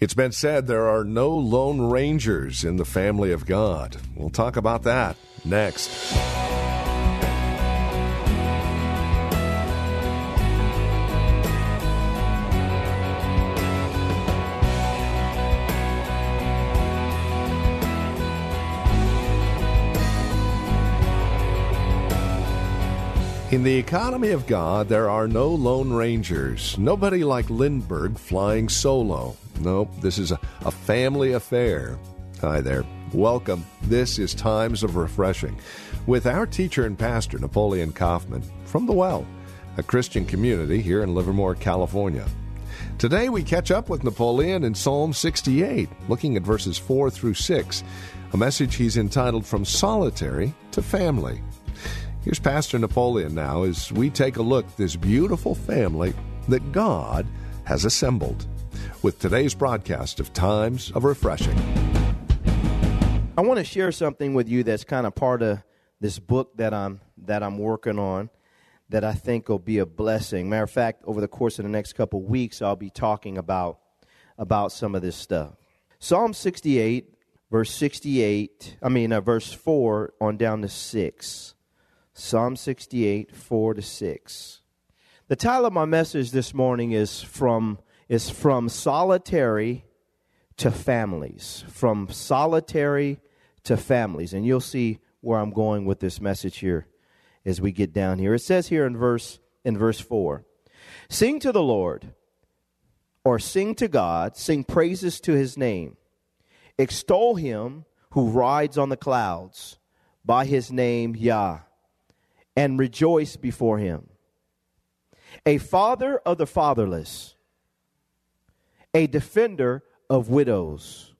It's been said there are no lone rangers in the family of God. We'll talk about that next. In the economy of God, there are no lone rangers. Nobody like Lindbergh flying solo. Nope, this is a, a family affair. Hi there. Welcome. This is Times of Refreshing with our teacher and pastor, Napoleon Kaufman, from The Well, a Christian community here in Livermore, California. Today we catch up with Napoleon in Psalm 68, looking at verses 4 through 6, a message he's entitled From Solitary to Family. Here's Pastor Napoleon now as we take a look at this beautiful family that God has assembled with today's broadcast of Times of Refreshing. I want to share something with you that's kind of part of this book that I'm that I'm working on that I think will be a blessing. Matter of fact, over the course of the next couple weeks, I'll be talking about about some of this stuff. Psalm 68, verse 68, I mean, uh, verse 4 on down to 6. Psalm 68, 4 to 6. The title of my message this morning is from, is from solitary to families. From solitary to families. And you'll see where I'm going with this message here as we get down here. It says here in verse in verse 4. Sing to the Lord or sing to God, sing praises to his name. Extol him who rides on the clouds by his name Yah and rejoice before him. A father of the fatherless, a defender of widows,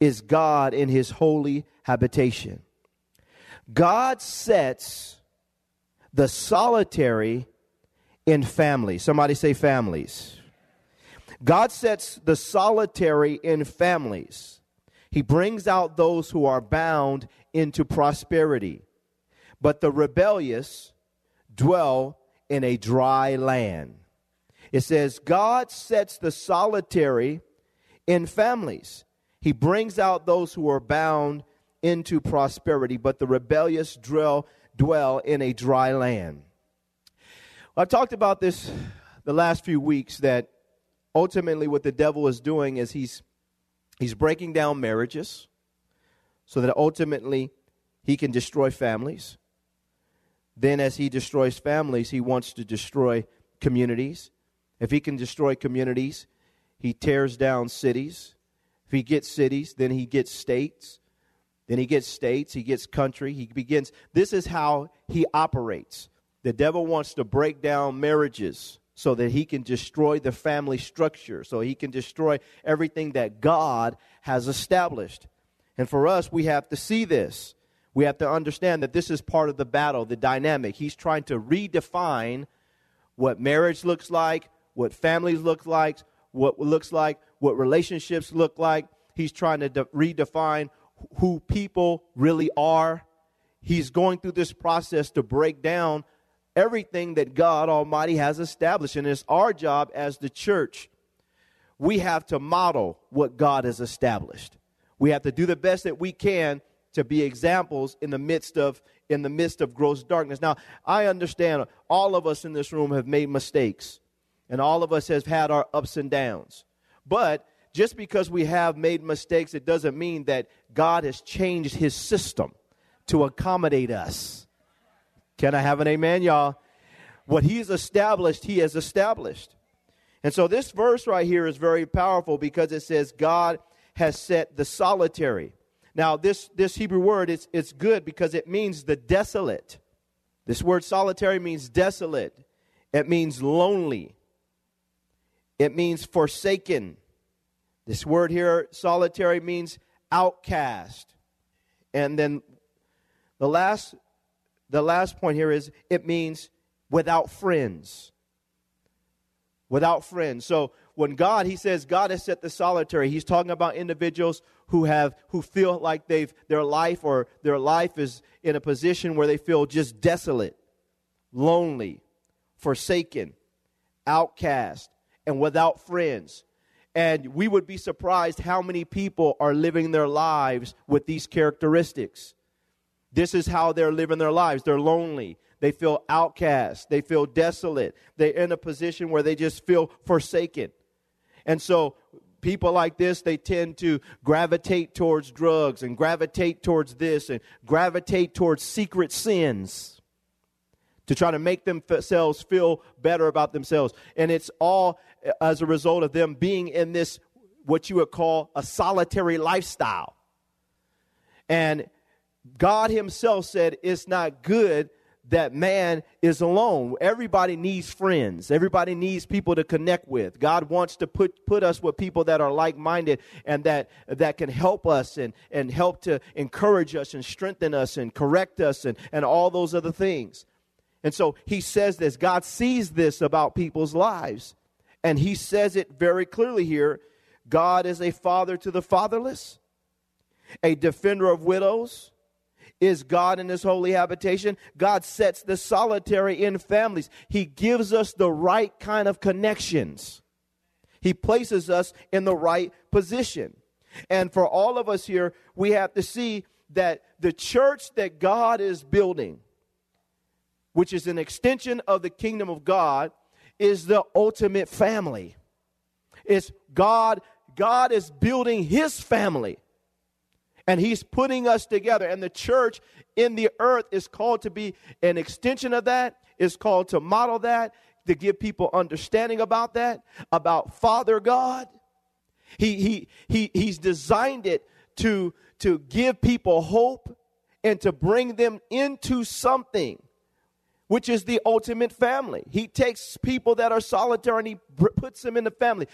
is God in his holy habitation. God sets the solitary in families. Somebody say families. God sets the solitary in families. He brings out those who are bound into prosperity but the rebellious dwell in a dry land. It says, God sets the solitary in families. He brings out those who are bound into prosperity, but the rebellious dwell, dwell in a dry land. I've talked about this the last few weeks that ultimately what the devil is doing is he's he's breaking down marriages so that ultimately he can destroy families. Then, as he destroys families, he wants to destroy communities. If he can destroy communities, he tears down cities. If he gets cities, then he gets states. Then he gets states, he gets country. He begins. This is how he operates. The devil wants to break down marriages so that he can destroy the family structure, so he can destroy everything that God has established. And for us, we have to see this. We have to understand that this is part of the battle, the dynamic. He's trying to redefine what marriage looks like, what families look like, what looks like, what relationships look like. He's trying to de- redefine who people really are. He's going through this process to break down everything that God Almighty has established. And it's our job as the church. We have to model what God has established. We have to do the best that we can to be examples in the midst of in the midst of gross darkness. Now, I understand all of us in this room have made mistakes and all of us have had our ups and downs. But just because we have made mistakes it doesn't mean that God has changed his system to accommodate us. Can I have an amen, y'all? What he's established, he has established. And so this verse right here is very powerful because it says God has set the solitary now, this, this Hebrew word, it's, it's good because it means the desolate. This word solitary means desolate, it means lonely, it means forsaken, This word here, solitary, means outcast. And then the last the last point here is it means without friends. Without friends. So when God, he says God has set the solitary, he's talking about individuals who have who feel like they've their life or their life is in a position where they feel just desolate, lonely, forsaken, outcast, and without friends. And we would be surprised how many people are living their lives with these characteristics. This is how they're living their lives. They're lonely. They feel outcast. They feel desolate. They're in a position where they just feel forsaken. And so people like this, they tend to gravitate towards drugs and gravitate towards this and gravitate towards secret sins to try to make themselves feel better about themselves. And it's all as a result of them being in this, what you would call a solitary lifestyle. And God Himself said it's not good that man is alone. Everybody needs friends. Everybody needs people to connect with. God wants to put, put us with people that are like-minded and that, that can help us and, and help to encourage us and strengthen us and correct us and, and all those other things. And so he says this. God sees this about people's lives. And he says it very clearly here. God is a father to the fatherless, a defender of widows, is God in his holy habitation. God sets the solitary in families. He gives us the right kind of connections. He places us in the right position. And for all of us here, we have to see that the church that God is building, which is an extension of the kingdom of God, is the ultimate family. It's God, God is building his family and he's putting us together. And the church in the earth is called to be an extension of that is called to model that to give people understanding about that about father god. He he, he he's designed it to to give people hope and to bring them into something which is the ultimate family he takes people that are solitary and he puts them in the family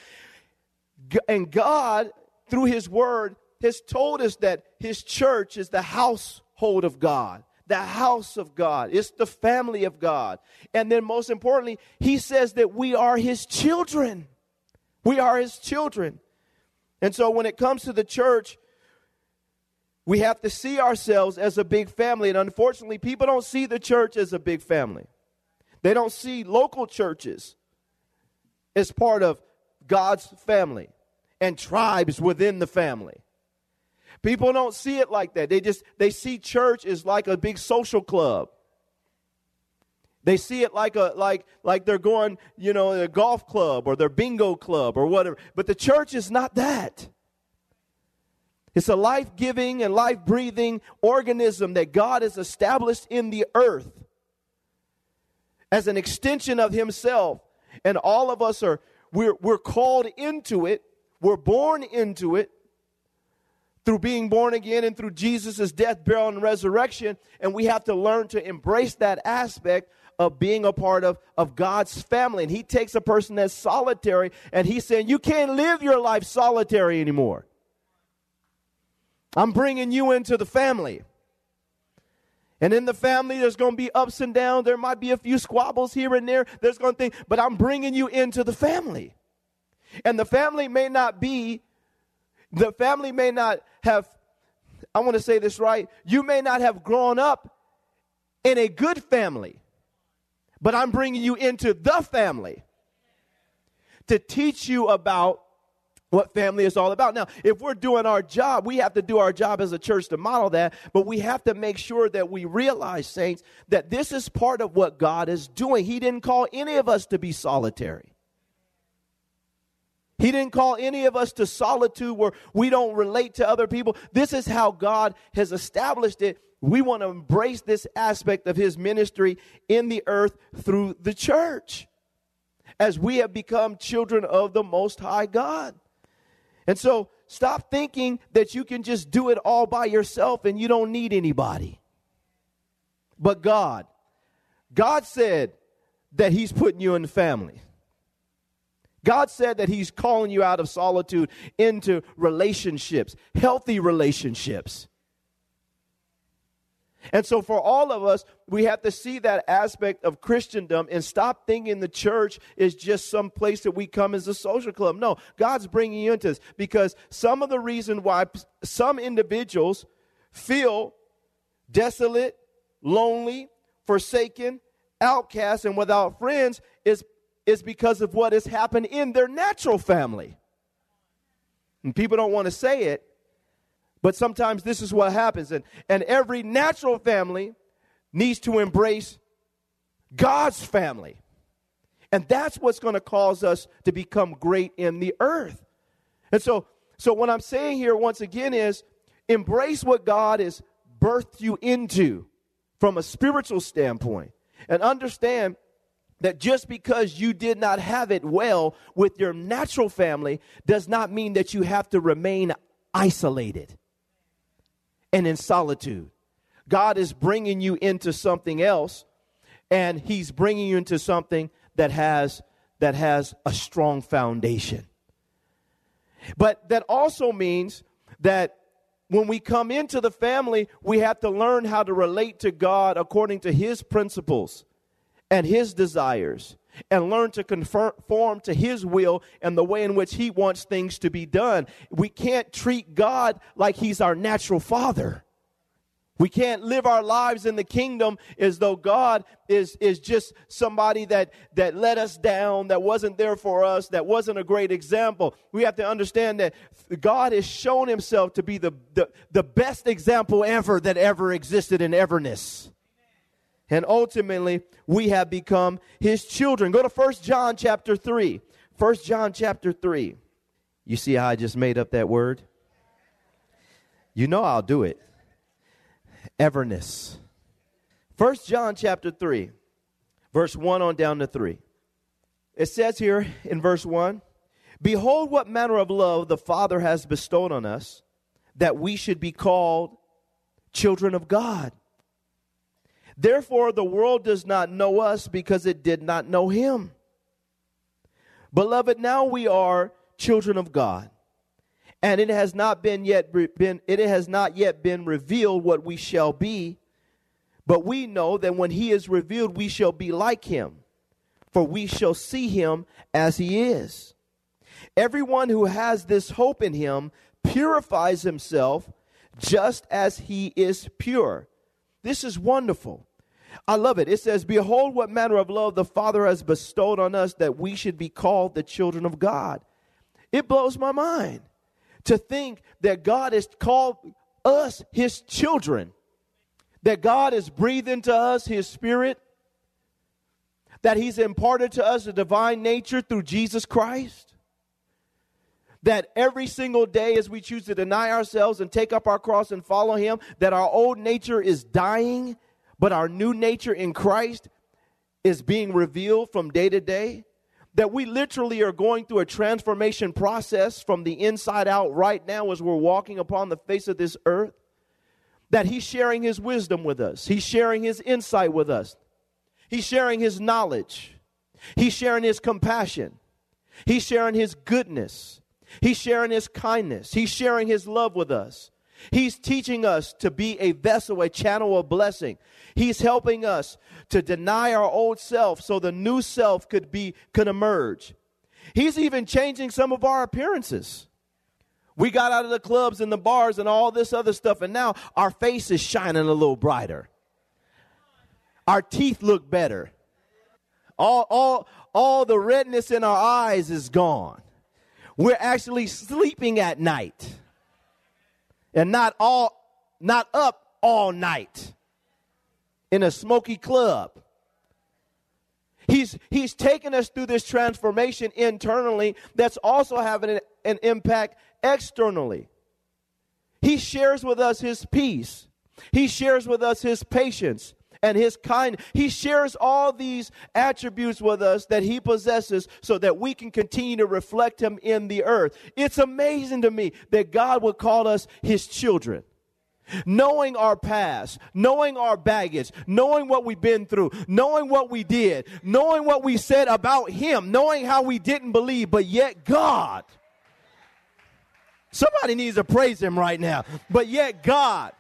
and god through his word has told us that his church is the household of God, the house of God. It's the family of God. And then, most importantly, he says that we are his children. We are his children. And so, when it comes to the church, we have to see ourselves as a big family. And unfortunately, people don't see the church as a big family. They don't see local churches as part of God's family and tribes within the family. People don't see it like that. They just they see church as like a big social club. They see it like a like like they're going, you know, a golf club or their bingo club or whatever. But the church is not that. It's a life-giving and life-breathing organism that God has established in the earth as an extension of himself. And all of us are we're we're called into it. We're born into it through being born again and through Jesus' death, burial, and resurrection. And we have to learn to embrace that aspect of being a part of, of God's family. And He takes a person that's solitary and He's saying, You can't live your life solitary anymore. I'm bringing you into the family. And in the family, there's going to be ups and downs. There might be a few squabbles here and there. There's going to think, but I'm bringing you into the family. And the family may not be the family may not have, I want to say this right, you may not have grown up in a good family, but I'm bringing you into the family to teach you about what family is all about. Now, if we're doing our job, we have to do our job as a church to model that, but we have to make sure that we realize, saints, that this is part of what God is doing. He didn't call any of us to be solitary. He didn't call any of us to solitude where we don't relate to other people. This is how God has established it. We want to embrace this aspect of His ministry in the earth through the church as we have become children of the Most High God. And so stop thinking that you can just do it all by yourself and you don't need anybody. But God, God said that He's putting you in the family. God said that He's calling you out of solitude into relationships, healthy relationships. And so, for all of us, we have to see that aspect of Christendom and stop thinking the church is just some place that we come as a social club. No, God's bringing you into this because some of the reason why some individuals feel desolate, lonely, forsaken, outcast, and without friends is, is because of what has happened in their natural family. And people don't want to say it, but sometimes this is what happens. And, and every natural family needs to embrace God's family. And that's what's going to cause us to become great in the earth. And so, so what I'm saying here once again is embrace what God has birthed you into from a spiritual standpoint. And understand that just because you did not have it well with your natural family does not mean that you have to remain isolated and in solitude. God is bringing you into something else, and He's bringing you into something that has that has a strong foundation. But that also means that when we come into the family, we have to learn how to relate to God according to His principles and His desires and learn to conform to His will and the way in which He wants things to be done. We can't treat God like He's our natural Father. We can't live our lives in the kingdom as though God is, is just somebody that, that let us down, that wasn't there for us, that wasn't a great example. We have to understand that God has shown himself to be the, the, the best example ever that ever existed in everness. And ultimately, we have become his children. Go to First John chapter 3. First John chapter 3. You see how I just made up that word? You know I'll do it. Everness. First John chapter 3, verse 1 on down to 3. It says here in verse 1 Behold, what manner of love the Father has bestowed on us, that we should be called children of God. Therefore, the world does not know us because it did not know him. Beloved, now we are children of God. And it has not been yet been it has not yet been revealed what we shall be. But we know that when he is revealed, we shall be like him, for we shall see him as he is. Everyone who has this hope in him purifies himself just as he is pure. This is wonderful. I love it. It says, Behold, what manner of love the Father has bestowed on us that we should be called the children of God. It blows my mind to think that God has called us his children, that God has breathed into us his spirit, that he's imparted to us a divine nature through Jesus Christ. That every single day, as we choose to deny ourselves and take up our cross and follow Him, that our old nature is dying but our new nature in Christ is being revealed from day to day. That we literally are going through a transformation process from the inside out right now as we're walking upon the face of this earth. That He's sharing His wisdom with us, He's sharing His insight with us, He's sharing His knowledge, He's sharing His compassion, He's sharing His goodness, He's sharing His kindness, He's sharing His love with us. He's teaching us to be a vessel, a channel of blessing. He's helping us to deny our old self so the new self could be could emerge. He's even changing some of our appearances. We got out of the clubs and the bars and all this other stuff, and now our face is shining a little brighter. Our teeth look better. All, all, all the redness in our eyes is gone. We're actually sleeping at night and not all not up all night in a smoky club. He's, he's taken us through this transformation internally that's also having an, an impact externally. He shares with us his peace. He shares with us his patience and his kind. He shares all these attributes with us that he possesses so that we can continue to reflect him in the earth. It's amazing to me that God would call us his children. knowing our past, knowing our baggage, knowing what we've been through, knowing what we did, knowing what we said about Him, knowing how we didn't believe, but yet God. Somebody needs to praise Him right now. But yet God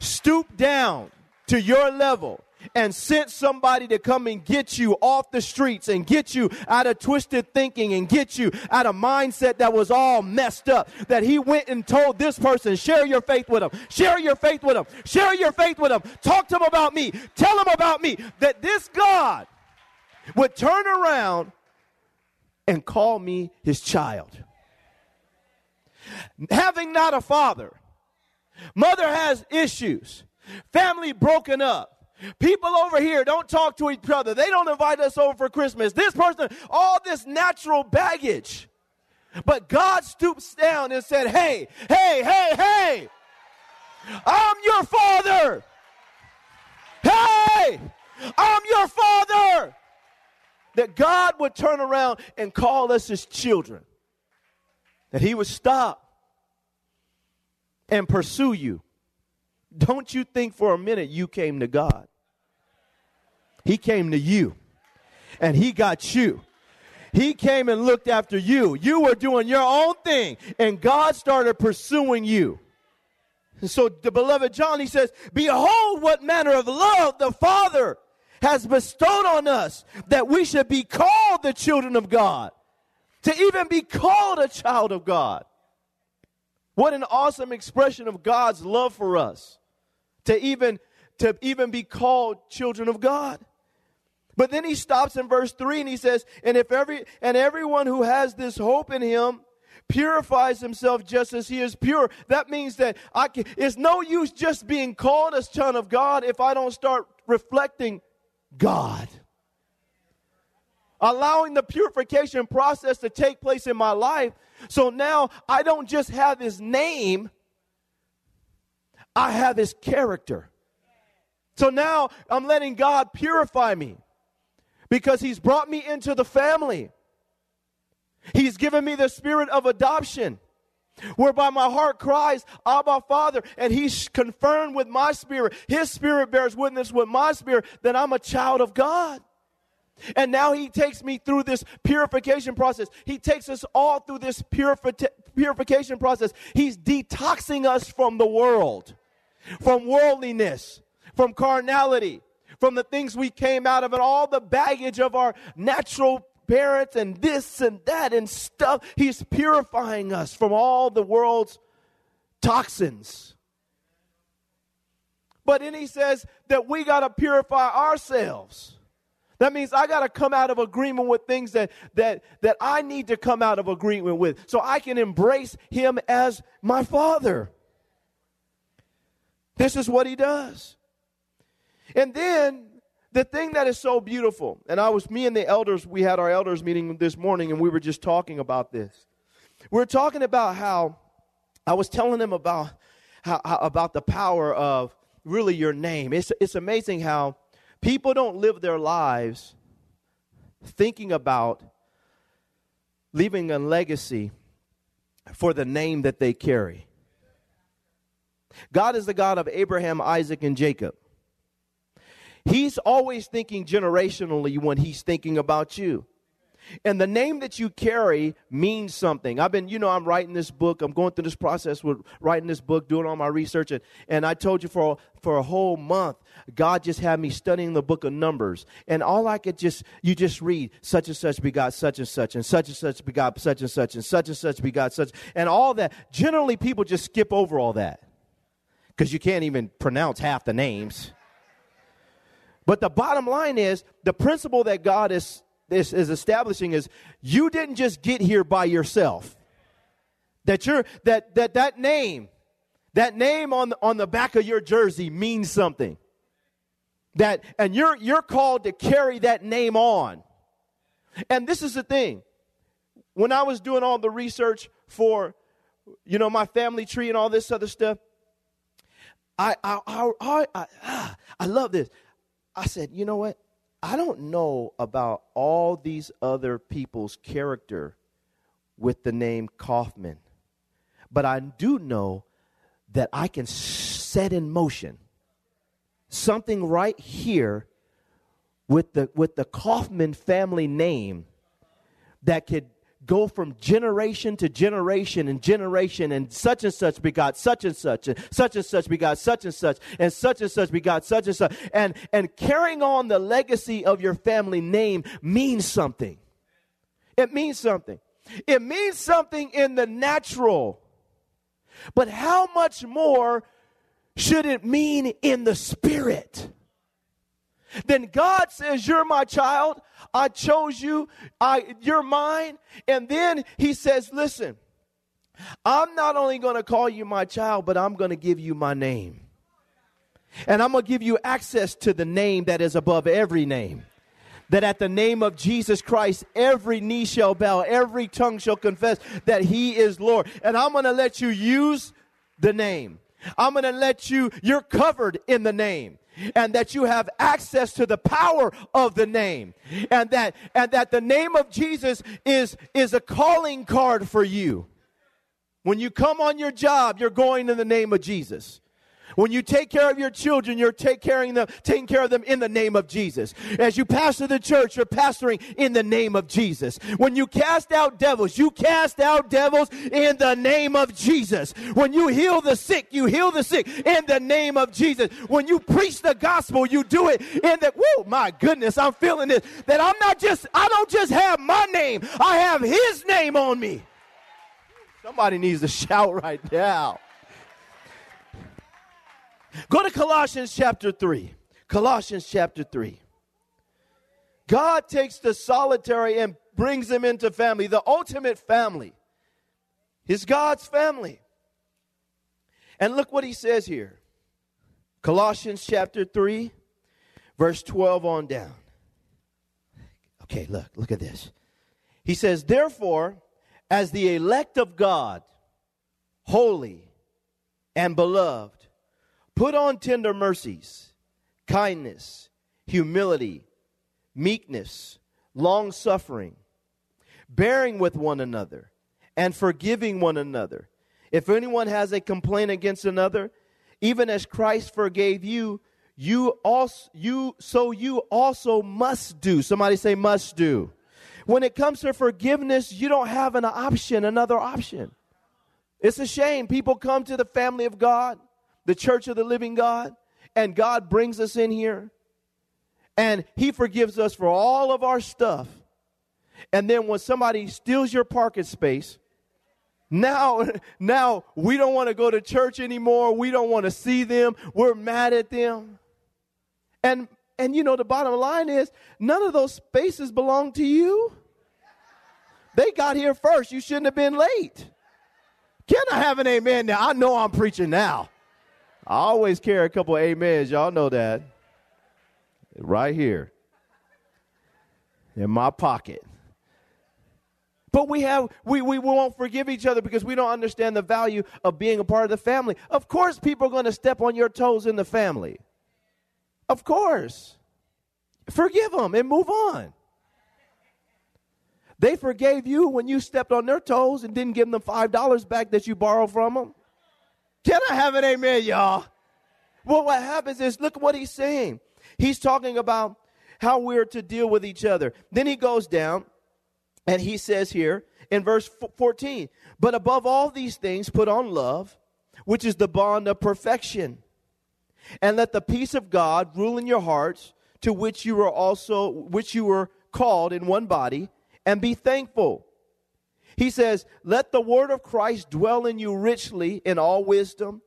stooped down to your level and sent somebody to come and get you off the streets and get you out of twisted thinking and get you out of mindset that was all messed up. That he went and told this person, share your faith with them, share your faith with them, share your faith with them, talk to them about me, tell them about me. That this God would turn around and call me his child. Having not a father, mother has issues, family broken up People over here don't talk to each other. They don't invite us over for Christmas. This person, all this natural baggage. But God stoops down and said, Hey, hey, hey, hey, I'm your father. Hey, I'm your father. That God would turn around and call us his children. That he would stop and pursue you. Don't you think for a minute you came to God. He came to you and he got you. He came and looked after you. You were doing your own thing and God started pursuing you. So the beloved John, he says, behold what manner of love the Father has bestowed on us that we should be called the children of God. To even be called a child of God. What an awesome expression of God's love for us. To even to even be called children of God. But then he stops in verse 3 and he says, "And if every and everyone who has this hope in him purifies himself just as he is pure." That means that I can, it's no use just being called a son of God if I don't start reflecting God. Allowing the purification process to take place in my life. So now I don't just have his name, I have his character. So now I'm letting God purify me because he's brought me into the family. He's given me the spirit of adoption, whereby my heart cries, Abba, Father, and he's confirmed with my spirit. His spirit bears witness with my spirit that I'm a child of God. And now he takes me through this purification process. He takes us all through this purifi- purification process. He's detoxing us from the world, from worldliness, from carnality, from the things we came out of and all the baggage of our natural parents and this and that and stuff. He's purifying us from all the world's toxins. But then he says that we got to purify ourselves. That means I got to come out of agreement with things that, that, that I need to come out of agreement with so I can embrace him as my father. This is what he does. And then the thing that is so beautiful, and I was, me and the elders, we had our elders meeting this morning and we were just talking about this. We are talking about how, I was telling them about, how, how, about the power of really your name. It's, it's amazing how people don't live their lives thinking about leaving a legacy for the name that they carry. God is the God of Abraham, Isaac, and Jacob. He's always thinking generationally when he's thinking about you. And the name that you carry means something. I've been, you know, I'm writing this book. I'm going through this process with writing this book, doing all my research. And, and I told you for, for a whole month, God just had me studying the book of Numbers. And all I could just, you just read, such and such begot such and such, and such and such begot such and such, and such and such begot such, and all that. Generally, people just skip over all that because you can't even pronounce half the names. But the bottom line is the principle that God is, is, is establishing is you didn't just get here by yourself. That you're that that that name, that name on the, on the back of your jersey means something. That and you're you're called to carry that name on. And this is the thing. When I was doing all the research for you know my family tree and all this other stuff, I I I, I, I, ah, I love this. I said, you know what? I don't know about all these other people's character with the name Kaufman, but I do know that I can set in motion. Something right here with the with the Kaufman family name that could go from generation to generation and generation and such and such begot such and such and such and such begot such and such and such and such begot such and such. And and carrying on the legacy of your family name means something. It means something. It means something in the natural. But how much more should it mean in the spirit then God says, You're my child. I chose you. I, you're mine. And then he says, Listen, I'm not only going to call you my child, but I'm going to give you my name. And I'm going to give you access to the name that is above every name. That at the name of Jesus Christ, every knee shall bow, every tongue shall confess that he is Lord. And I'm going to let you use the name. I'm going to let you, you're covered in the name. And that you have access to the power of the name. And that and that the name of Jesus is is a calling card for you. When you come on your job you're going in the name of Jesus when you take care of your children, you're take caring them, taking care of them in the name of Jesus. As you pastor the church, you're pastoring in the name of Jesus. When you cast out devils, you cast out devils in the name of Jesus. When you heal the sick, you heal the sick in the name of Jesus. When you preach the gospel, you do it in the, whoa, my goodness, I'm feeling this. That I'm not just, I don't just have my name, I have his name on me. Somebody needs to shout right now. Go to Colossians chapter 3. Colossians chapter 3. God takes the solitary and brings him into family, the ultimate family. His God's family. And look what he says here. Colossians chapter 3, verse 12 on down. Okay, look, look at this. He says, Therefore, as the elect of God, holy and beloved, Put on tender mercies, kindness, humility, meekness, long suffering, bearing with one another, and forgiving one another. If anyone has a complaint against another, even as Christ forgave you, you also you so you also must do. Somebody say must do. When it comes to forgiveness, you don't have an option, another option. It's a shame people come to the family of God the church of the living God, and God brings us in here, and He forgives us for all of our stuff. And then when somebody steals your parking space, now, now we don't want to go to church anymore. We don't want to see them. We're mad at them. And and you know the bottom line is none of those spaces belong to you. They got here first. You shouldn't have been late. Can I have an amen now? I know I'm preaching now. I always carry a couple of amens. Y'all know that. Right here in my pocket. But we have we, we won't forgive each other because we don't understand the value of being a part of the family. Of course, people are going to step on your toes in the family. Of course. Forgive them and move on. They forgave you when you stepped on their toes and didn't give them $5 back that you borrowed from them. Can I have an amen, y'all? Well, what happens is, look what he's saying. He's talking about how we're to deal with each other. Then he goes down and he says here in verse 14, but above all these things, put on love, which is the bond of perfection. And let the peace of God rule in your hearts, to which you were also, which you were called in one body, and be thankful. He says, Let the word of Christ dwell in you richly in all wisdom,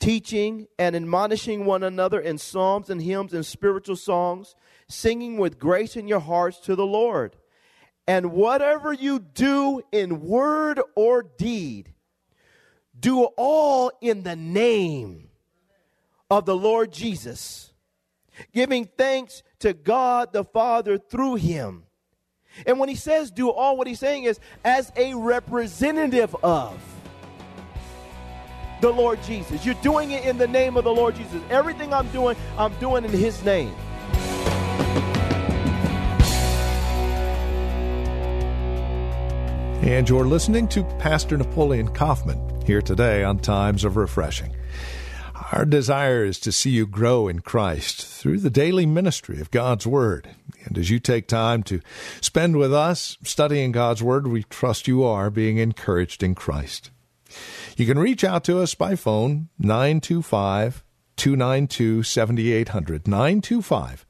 teaching and admonishing one another in psalms and hymns and spiritual songs, singing with grace in your hearts to the Lord. And whatever you do in word or deed, do all in the name of the Lord Jesus, giving thanks to God the Father through him. And when he says do all, what he's saying is as a representative of the Lord Jesus. You're doing it in the name of the Lord Jesus. Everything I'm doing, I'm doing in his name. And you're listening to Pastor Napoleon Kaufman here today on Times of Refreshing. Our desire is to see you grow in Christ through the daily ministry of God's Word. And as you take time to spend with us studying God's Word, we trust you are being encouraged in Christ. You can reach out to us by phone 925 292 7800. 925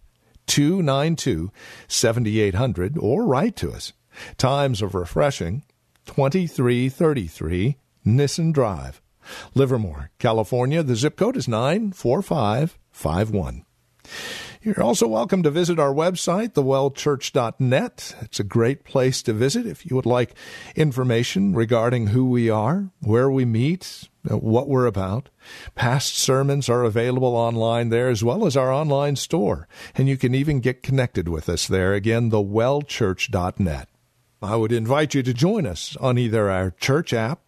292 7800 or write to us. Times of Refreshing, 2333 Nissen Drive, Livermore, California. The zip code is 94551. You're also welcome to visit our website, thewellchurch.net. It's a great place to visit if you would like information regarding who we are, where we meet, what we're about. Past sermons are available online there as well as our online store, and you can even get connected with us there. Again, thewellchurch.net. I would invite you to join us on either our church app,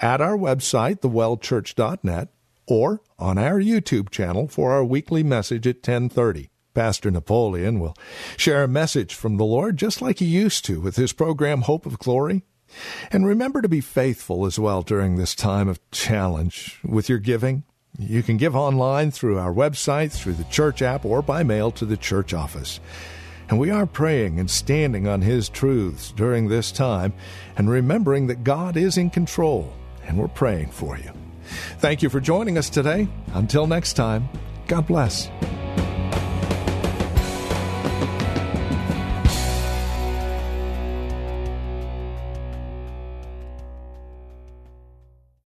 at our website, thewellchurch.net, or on our YouTube channel for our weekly message at 1030. Pastor Napoleon will share a message from the Lord just like he used to with his program Hope of Glory. And remember to be faithful as well during this time of challenge with your giving. You can give online through our website, through the church app, or by mail to the church office. And we are praying and standing on His truths during this time and remembering that God is in control, and we're praying for you. Thank you for joining us today. Until next time, God bless.